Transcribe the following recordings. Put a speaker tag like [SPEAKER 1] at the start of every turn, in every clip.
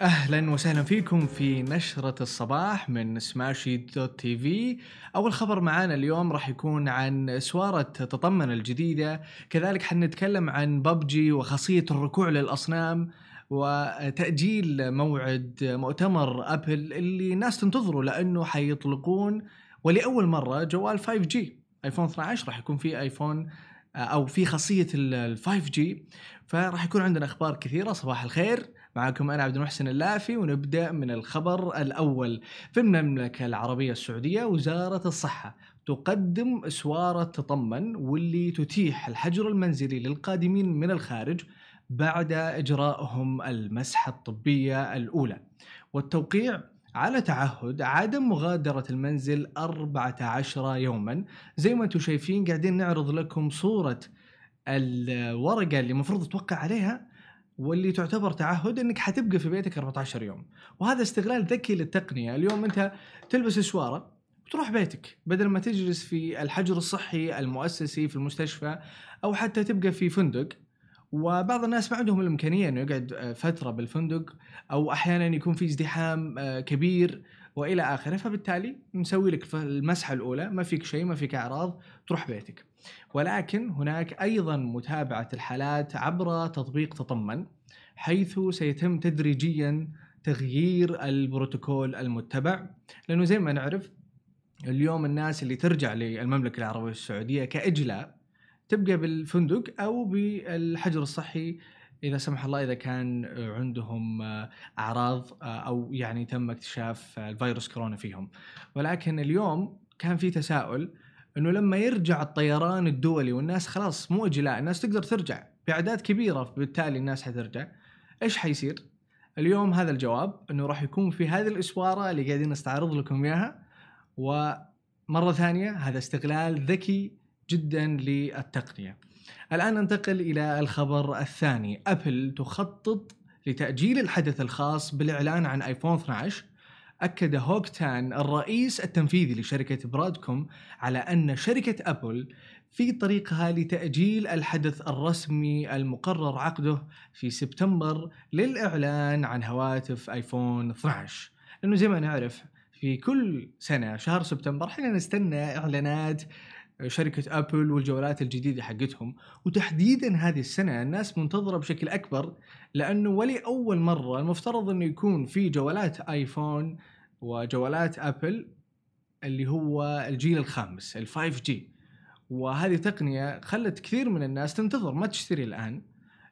[SPEAKER 1] أهلا وسهلا فيكم في نشرة الصباح من سماشي dot tea في أول خبر معانا اليوم راح يكون عن سوارة تطمن الجديدة. كذلك حنتكلم عن ببجي وخاصية الركوع للأصنام وتأجيل موعد مؤتمر أبل اللي الناس تنتظره لأنه حيطلقون ولأول مرة جوال 5G ايفون 12 راح يكون فيه ايفون أو في خاصية ال 5G فراح يكون عندنا أخبار كثيرة. صباح الخير. معكم أنا عبد المحسن اللافي ونبدأ من الخبر الأول. في المملكة العربية السعودية وزارة الصحة تقدم اسواره تطمن واللي تتيح الحجر المنزلي للقادمين من الخارج بعد اجرائهم المسحة الطبية الأولى. والتوقيع على تعهد عدم مغادرة المنزل 14 يوما. زي ما أنتم شايفين قاعدين نعرض لكم صورة الورقة اللي المفروض توقع عليها. واللي تعتبر تعهد إنك حتبقى في بيتك 14 يوم. وهذا استغلال ذكي للتقنية. اليوم أنت تلبس سوارة وتروح بيتك. بدل ما تجلس في الحجر الصحي المؤسسي في المستشفى أو حتى تبقى في فندق وبعض الناس ما عندهم الإمكانية إنه يقعد فترة بالفندق أو أحيانا يكون في ازدحام كبير وإلى آخره فبالتالي نسوي لك المسحة الأولى ما فيك شيء ما فيك إعراض تروح بيتك. ولكن هناك أيضا متابعة الحالات عبر تطبيق تطمن حيث سيتم تدريجيا تغيير البروتوكول المتبع. لأنه زي ما نعرف اليوم الناس اللي ترجع للمملكة العربية السعودية كإجلاء تبقى بالفندق أو بالحجر الصحي إذا سمح الله إذا كان عندهم أعراض أو يعني تم اكتشاف الفيروس كورونا فيهم ولكن اليوم كان في تساؤل إنه لما يرجع الطيران الدولي والناس خلاص مو أجلاء الناس تقدر ترجع باعداد كبيرة بالتالي الناس حترجع إيش حيصير؟ اليوم هذا الجواب إنه راح يكون في هذه الإسوارة اللي قاعدين نستعرض لكم إياها ومرة ثانية هذا استغلال ذكي جدا للتقنية. الآن ننتقل إلى الخبر الثاني، أبل تخطط لتأجيل الحدث الخاص بالإعلان عن آيفون 12 أكد هوك تان الرئيس التنفيذي لشركة برادكوم على أن شركة أبل في طريقها لتأجيل الحدث الرسمي المقرر عقده في سبتمبر للإعلان عن هواتف آيفون 12 لأنه زي ما نعرف في كل سنة شهر سبتمبر إحنا نستنى إعلانات شركة أبل والجوالات الجديدة حقتهم. وتحديدا هذه السنة الناس منتظرة بشكل أكبر لأنه ولأول مرة المفترض أنه يكون في جوالات آيفون وجوالات أبل اللي هو الجيل الخامس ال 5G وهذه تقنية خلت كثير من الناس تنتظر ما تشتري الآن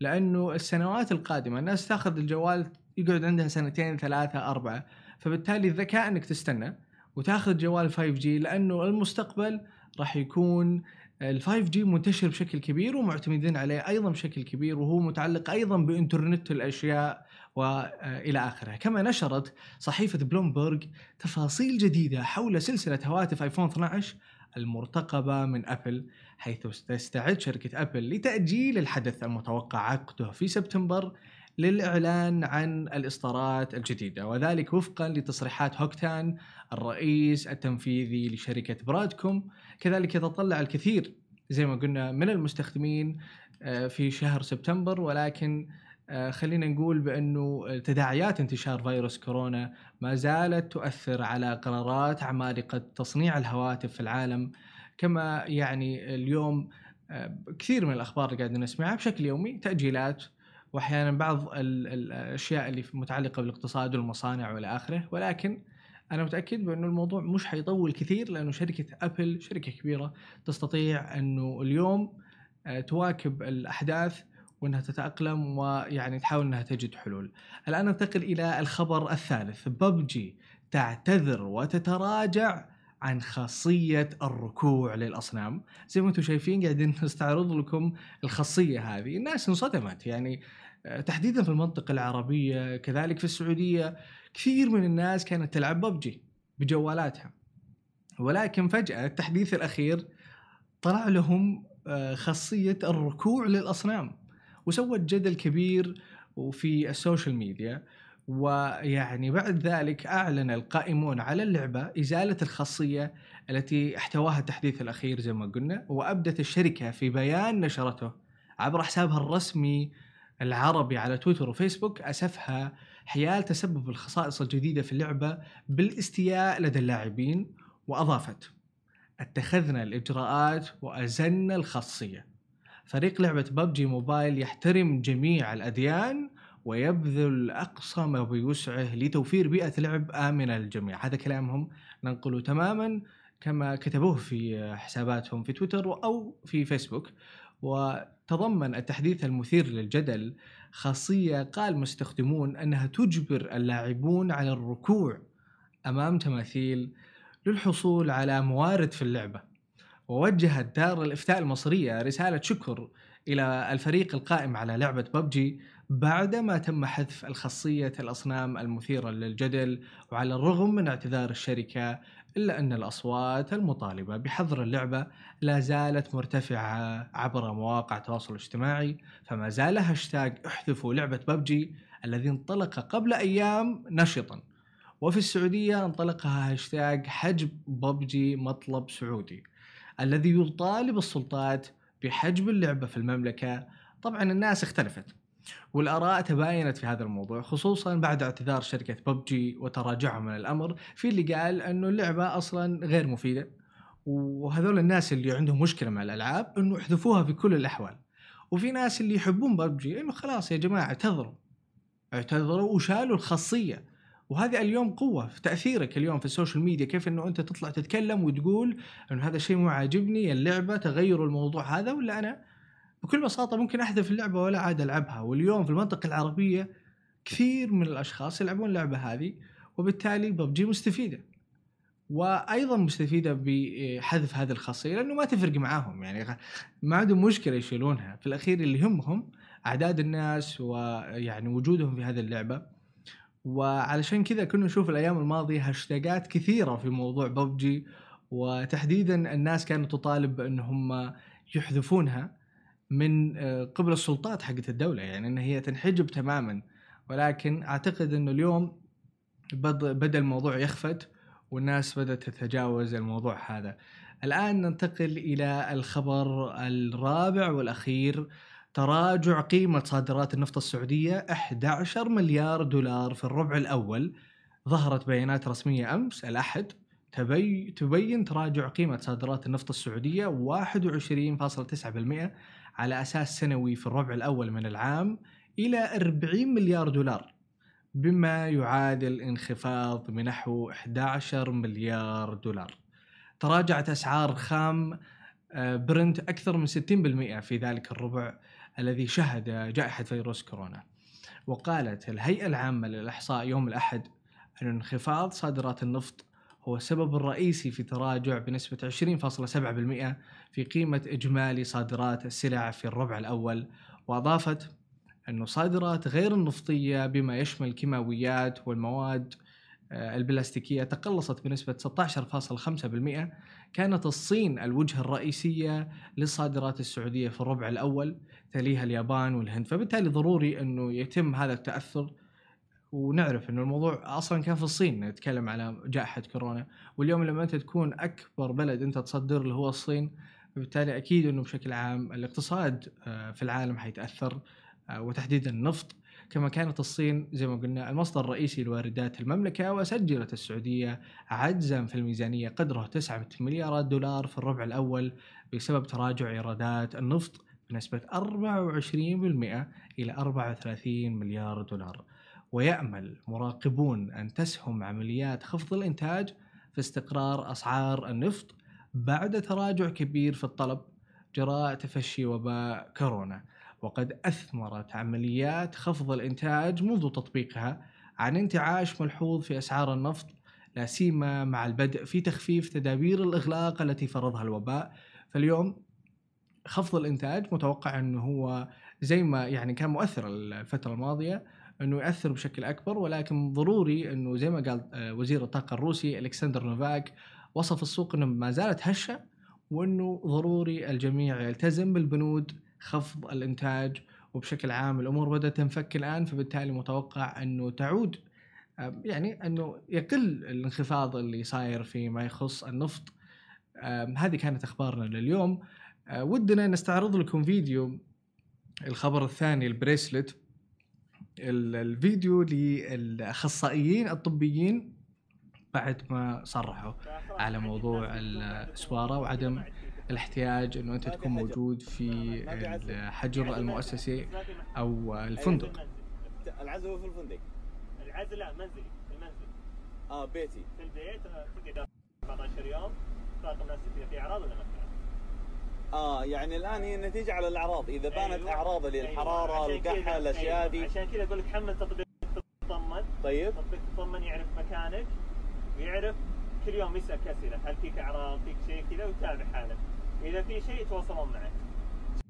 [SPEAKER 1] لأنه السنوات القادمة الناس تأخذ الجوال يقعد عندها سنتين ثلاثة أربعة. فبالتالي الذكاء أنك تستنى وتأخذ جوال 5G لأنه المستقبل راح يكون ال 5G منتشر بشكل كبير ومعتمدين عليه أيضا بشكل كبير وهو متعلق أيضا بإنترنت الأشياء والى آخره، كما نشرت صحيفة بلومبرج تفاصيل جديدة حول سلسلة هواتف ايفون 12 المرتقبة من أبل حيث تستعد شركة أبل لتأجيل الحدث المتوقع عقده في سبتمبر للإعلان عن الإصدارات الجديدة وذلك وفقا لتصريحات هوكتان الرئيس التنفيذي لشركة برادكوم. كذلك يتطلع الكثير زي ما قلنا من المستخدمين آه، في شهر سبتمبر. ولكن آه، خلينا نقول بأنه تداعيات انتشار فيروس كورونا ما زالت تؤثر على قرارات عمالقه تصنيع الهواتف في العالم. كما يعني اليوم آه، كثير من الأخبار اللي قاعدين نسمعها بشكل يومي تأجيلات وأحيانا بعض الأشياء اللي متعلقة بالاقتصاد والمصانع وإلى آخره ولكن أنا متأكد بانه الموضوع مش حيطول كثير لأنه شركة أبل شركة كبيرة تستطيع أنه اليوم آه، تواكب الأحداث وأنها تتأقلم ويعني تحاول أنها تجد حلول. الآن ننتقل إلى الخبر الثالث ببجي تعتذر وتتراجع عن خاصية الركوع للأصنام. زي ما أنتم شايفين قاعدين نستعرض لكم الخاصية هذه. الناس انصدمت يعني آه، تحديدا في المنطقة العربية كذلك في السعودية كثير من الناس كانت تلعب ببجي بجوالاتها. ولكن فجأة التحديث الأخير طلع لهم آه، خاصية الركوع للأصنام. وسوت جدل كبير وفي السوشيال ميديا. ويعني بعد ذلك أعلن القائمون على اللعبة إزالة الخاصية التي احتواها التحديث الأخير زي ما قلنا وأبدت الشركة في بيان نشرته عبر حسابها الرسمي العربي على تويتر وفيسبوك أسفها حيال تسبب الخصائص الجديدة في اللعبة بالاستياء لدى اللاعبين وأضافت اتخذنا الإجراءات وأزلنا الخاصية. فريق لعبة ببجي موبايل يحترم جميع الأديان ويبذل أقصى ما بوسعه لتوفير بيئة لعب آمنة للجميع. هذا كلامهم ننقله تماما كما كتبوه في حساباتهم في تويتر أو في فيسبوك. وتضمن التحديث المثير للجدل خاصية قال مستخدمون أنها تجبر اللاعبون على الركوع أمام تماثيل للحصول على موارد في اللعبة. ووجهت دار الإفتاء المصرية رسالة شكر إلى الفريق القائم على لعبة ببجي بعدما تم حذف الخاصية الأصنام المثيرة للجدل وعلى الرغم من اعتذار الشركة إلا أن الأصوات المطالبة بحظر اللعبة لا زالت مرتفعة عبر مواقع التواصل الاجتماعي فما زال هاشتاج احذفوا لعبة ببجي الذي انطلق قبل أيام نشطا. وفي السعودية انطلقها هاشتاج حجب ببجي مطلب سعودي الذي يطالب السلطات بحجب اللعبة في المملكة. طبعا الناس اختلفت. والآراء تباينت في هذا الموضوع خصوصا بعد اعتذار شركة ببجي وتراجعهم من الأمر في اللي قال أنه اللعبة أصلا غير مفيدة. وهذول الناس اللي عندهم مشكلة مع الألعاب أنه احذفوها في كل الأحوال. وفي ناس اللي يحبون ببجي أنه خلاص يا جماعة اعتذروا. اعتذروا وشالوا الخاصية. وهذه اليوم قوة في تأثيرك اليوم في ال social media كيف إنه أنت تطلع تتكلم وتقول إنه هذا الشيء مو عاجبني اللعبة تغيروا الموضوع هذا ولا أنا بكل بساطة ممكن أحذف اللعبة ولا عاد ألعبها. واليوم في المنطقة العربية كثير من الأشخاص يلعبون اللعبة هذه وبالتالي ببجي مستفيدة. وأيضا مستفيدة بحذف هذه الخاصية لأنه ما تفرق معاهم. يعني ما عندهم مشكلة يشيلونها. في الأخير اللي يهمهم أعداد الناس ويعني وجودهم في هذه اللعبة. وعلشان كذا كنا نشوف الأيام الماضية هاشتاجات كثيرة في موضوع ببجي وتحديدا الناس كانت تطالب بان هم يحذفونها. من آه، قبل السلطات حقت الدولة يعني إن هي تنحجب تماما. ولكن أعتقد إنه اليوم بدأ الموضوع يخفت والناس بدأت تتجاوز الموضوع هذا. الآن ننتقل إلى الخبر الرابع والأخير. تراجع قيمة صادرات النفط السعودية 11 مليار دولار في الربع الأول. ظهرت بيانات رسمية أمس الأحد. تبي تبين تراجع قيمة صادرات النفط السعودية 21.9% على أساس سنوي في الربع الأول من العام إلى 40 مليار دولار بما يعادل انخفاض بنحو 11 مليار دولار. تراجعت أسعار خام آه، برنت أكثر من 60% في ذلك الربع الذي شهد جائحة فيروس كورونا. وقالت الهيئة العامة للإحصاء يوم الأحد أن انخفاض صادرات النفط هو السبب الرئيسي في تراجع بنسبة 20.7% في قيمة إجمالي صادرات السلع في الربع الأول وأضافت أن صادرات غير النفطية بما يشمل الكيماويات والمواد آه، البلاستيكية تقلصت بنسبة 16.5% كانت الصين الوجهة الرئيسية للصادرات السعودية في الربع الأول تليها اليابان والهند. فبالتالي ضروري أنه يتم هذا التأثر ونعرف إنه الموضوع أصلا كان في الصين نتكلم على جائحة كورونا واليوم لما أنت تكون أكبر بلد أنت تصدر له هو الصين بالتالي أكيد إنه بشكل عام الاقتصاد آه، في العالم حيتأثر آه، وتحديدا النفط. كما كانت الصين زي ما قلنا المصدر الرئيسي لواردات المملكة وسجلت السعودية عجزا في الميزانية قدره 9 مليارات دولار في الربع الأول بسبب تراجع إيرادات النفط بنسبة 24% إلى 34 مليار دولار. ويأمل مراقبون أن تسهم عمليات خفض الإنتاج في استقرار أسعار النفط بعد تراجع كبير في الطلب جراء تفشي وباء كورونا. وقد أثمرت عمليات خفض الإنتاج منذ تطبيقها عن انتعاش ملحوظ في أسعار النفط لا سيما مع البدء في تخفيف تدابير الإغلاق التي فرضها الوباء. فاليوم خفض الإنتاج متوقع أنه هو زي ما يعني كان مؤثر الفترة الماضية أنه ياثر بشكل أكبر ولكن ضروري أنه زي ما قال آه، وزير الطاقة الروسي ألكسندر نوفاك وصف السوق إنه ما زالت هشة وأنه ضروري الجميع يلتزم بالبنود خفض الإنتاج. وبشكل عام الأمور بدأت تنفك الآن فبالتالي متوقع أنه تعود يعني أنه يقل الانخفاض اللي صاير فيما يخص النفط. هذه كانت أخبارنا لليوم. ودنا نستعرض لكم فيديو الخبر الثاني البريسلت. ال- الفيديو للأخصائيين الطبيين بعد ما صرحوا على موضوع السواره وعدم الاحتياج إنه أنت تكون موجود في الحجر المؤسسي أو الفندق.
[SPEAKER 2] العزل هو في الفندق.
[SPEAKER 3] العزل لا منزلي في المنزل.
[SPEAKER 2] آه بيتي.
[SPEAKER 3] في البيت تقعد 14 يوم تراقب نفسك في أعراض ولا ما في.
[SPEAKER 2] آه يعني الآن هي النتيجة على الأعراض. إذا بانت
[SPEAKER 3] أيوة.
[SPEAKER 2] أعراض اللي
[SPEAKER 3] أيوة.
[SPEAKER 2] الحراره
[SPEAKER 3] عشان كذا-
[SPEAKER 2] الكحه الأشياء
[SPEAKER 3] أيوة.
[SPEAKER 2] دي.
[SPEAKER 3] عشان كذا أقول لك حمل تطبيق تطمن
[SPEAKER 2] طيب.
[SPEAKER 3] تطبيق تطمن يعرف مكانك ويعرف كل يوم يسالك اسئله هل فيك أعراض؟ فيك شيء كذا؟ ويتابع حالك. إذا في شيء يتواصلون معك.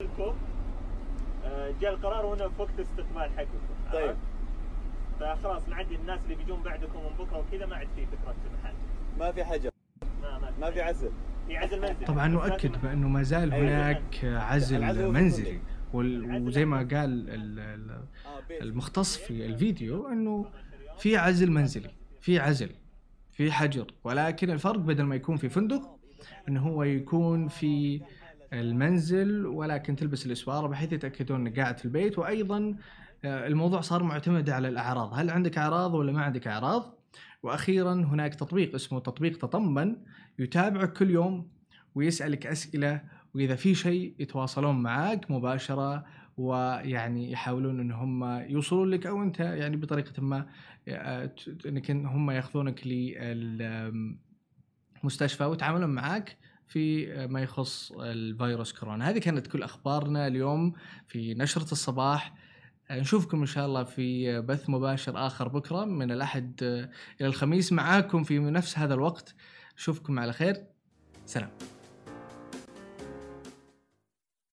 [SPEAKER 3] لكم آه، جاء القرار وانه في وقت استقبال حقكم.
[SPEAKER 2] طيب.
[SPEAKER 3] فخلاص معدي الناس اللي بيجون بعدكم من بكرة وكذا ما عاد في فكرة المحل
[SPEAKER 2] ما في حجر.
[SPEAKER 3] ما ما
[SPEAKER 2] ما في عزل
[SPEAKER 3] في عزل
[SPEAKER 1] طبعا نؤكد بأنه ما زال
[SPEAKER 2] أيوة.
[SPEAKER 1] هناك عزل منزلي. وزي ما قال ال- ال-
[SPEAKER 2] بيتي
[SPEAKER 1] المختص في الفيديو أنه في عزل منزلي في عزل في حجر. ولكن الفرق بدل ما يكون في فندق إنه هو يكون في المنزل. ولكن تلبس الاسواره بحيث يتأكدون إنك قاعد في البيت. وأيضا آه، الموضوع صار معتمد على الأعراض. هل عندك أعراض ولا ما عندك أعراض؟ وأخيرا هناك تطبيق اسمه تطبيق تطمن يتابعك كل يوم ويسألك أسئلة وإذا في شيء يتواصلون معك مباشرة ويعني يحاولون إن هم يوصلون لك أو أنت يعني بطريقة ما آه، إنك هم يأخذونك للمستشفى ويتعاملون معك في ما يخص الفيروس كورونا. هذه كانت كل أخبارنا اليوم في نشرة الصباح. نشوفكم إن شاء الله في بث مباشر آخر بكرة من الأحد إلى الخميس. معاكم في نفس هذا الوقت. نشوفكم على خير. سلام.